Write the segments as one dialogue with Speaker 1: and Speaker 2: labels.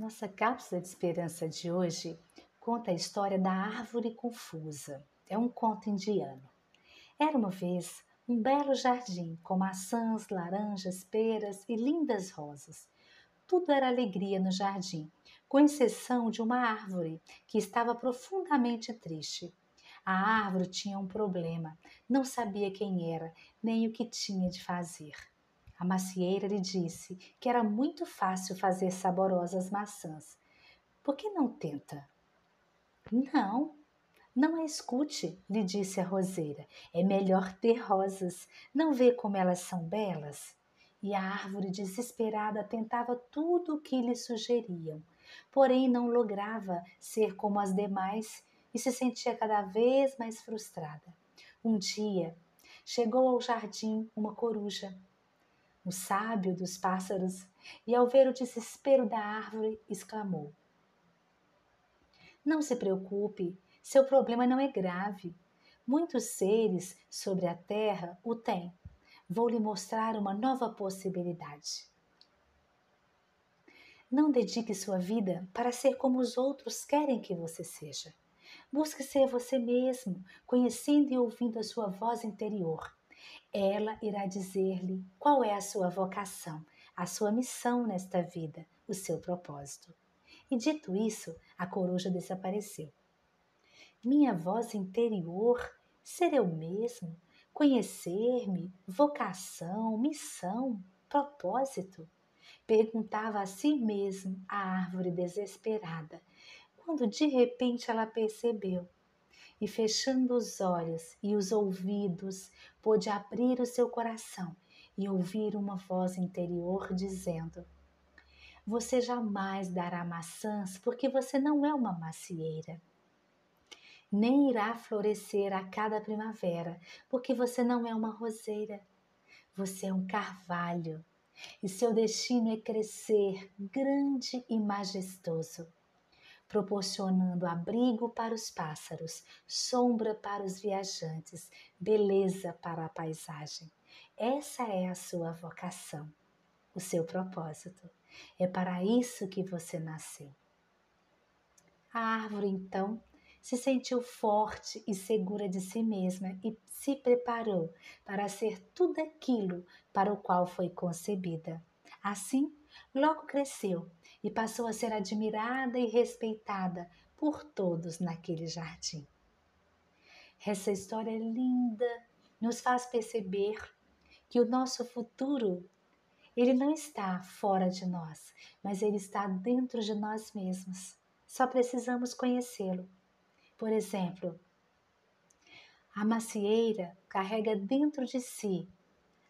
Speaker 1: Nossa cápsula de esperança de hoje conta a história da árvore confusa. É um conto indiano. Era uma vez um belo jardim com maçãs, laranjas, peras e lindas rosas. Tudo era alegria no jardim, com exceção de uma árvore que estava profundamente triste. A árvore tinha um problema, não sabia quem era, nem o que tinha de fazer. A macieira lhe disse que era muito fácil fazer saborosas maçãs. Por que não tenta? Não, não a escute, lhe disse a roseira. É melhor ter rosas. Não vê como elas são belas? E a árvore desesperada tentava tudo o que lhe sugeriam, porém não lograva ser como as demais e se sentia cada vez mais frustrada. Um dia chegou ao jardim uma coruja o sábio dos pássaros, e ao ver o desespero da árvore, exclamou: Não se preocupe, seu problema não é grave. Muitos seres sobre a terra o têm. Vou lhe mostrar uma nova possibilidade. Não dedique sua vida para ser como os outros querem que você seja. Busque ser você mesmo, conhecendo e ouvindo a sua voz interior ela irá dizer-lhe qual é a sua vocação, a sua missão nesta vida, o seu propósito. E dito isso, a coruja desapareceu. Minha voz interior, ser eu mesmo, conhecer-me, vocação, missão, propósito? Perguntava a si mesmo a árvore desesperada, quando de repente ela percebeu e fechando os olhos e os ouvidos, pôde abrir o seu coração e ouvir uma voz interior dizendo: Você jamais dará maçãs porque você não é uma macieira. Nem irá florescer a cada primavera porque você não é uma roseira. Você é um carvalho e seu destino é crescer grande e majestoso proporcionando abrigo para os pássaros, sombra para os viajantes, beleza para a paisagem. Essa é a sua vocação, o seu propósito. É para isso que você nasceu. A árvore, então, se sentiu forte e segura de si mesma e se preparou para ser tudo aquilo para o qual foi concebida. Assim, logo cresceu e passou a ser admirada e respeitada por todos naquele jardim. Essa história linda nos faz perceber que o nosso futuro ele não está fora de nós, mas ele está dentro de nós mesmos. Só precisamos conhecê-lo. Por exemplo, a macieira carrega dentro de si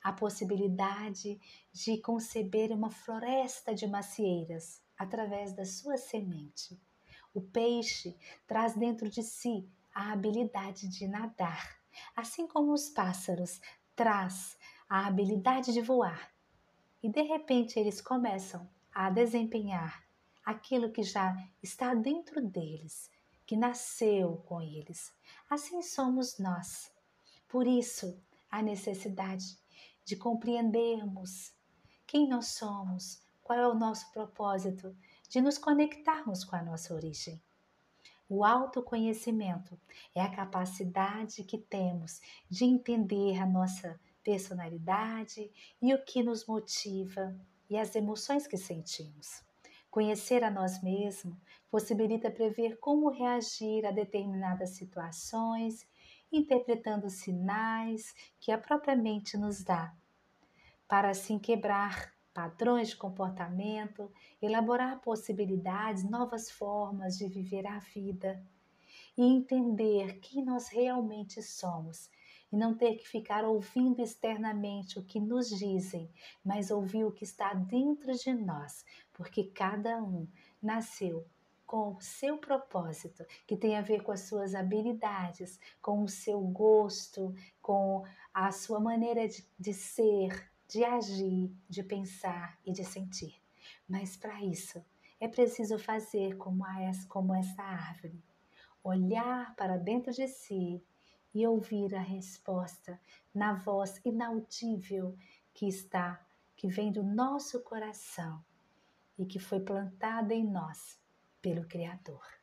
Speaker 1: a possibilidade de conceber uma floresta de macieiras através da sua semente. O peixe traz dentro de si a habilidade de nadar, assim como os pássaros traz a habilidade de voar. E de repente eles começam a desempenhar aquilo que já está dentro deles, que nasceu com eles. Assim somos nós. Por isso, a necessidade de compreendermos quem nós somos, qual é o nosso propósito, de nos conectarmos com a nossa origem. O autoconhecimento é a capacidade que temos de entender a nossa personalidade e o que nos motiva e as emoções que sentimos. Conhecer a nós mesmos possibilita prever como reagir a determinadas situações interpretando sinais que a própria mente nos dá, para assim quebrar padrões de comportamento, elaborar possibilidades, novas formas de viver a vida e entender quem nós realmente somos. E não ter que ficar ouvindo externamente o que nos dizem, mas ouvir o que está dentro de nós, porque cada um nasceu com o seu propósito, que tem a ver com as suas habilidades, com o seu gosto, com a sua maneira de, de ser, de agir, de pensar e de sentir. Mas para isso é preciso fazer como, a, como essa árvore, olhar para dentro de si e ouvir a resposta na voz inaudível que está, que vem do nosso coração e que foi plantada em nós pelo Criador.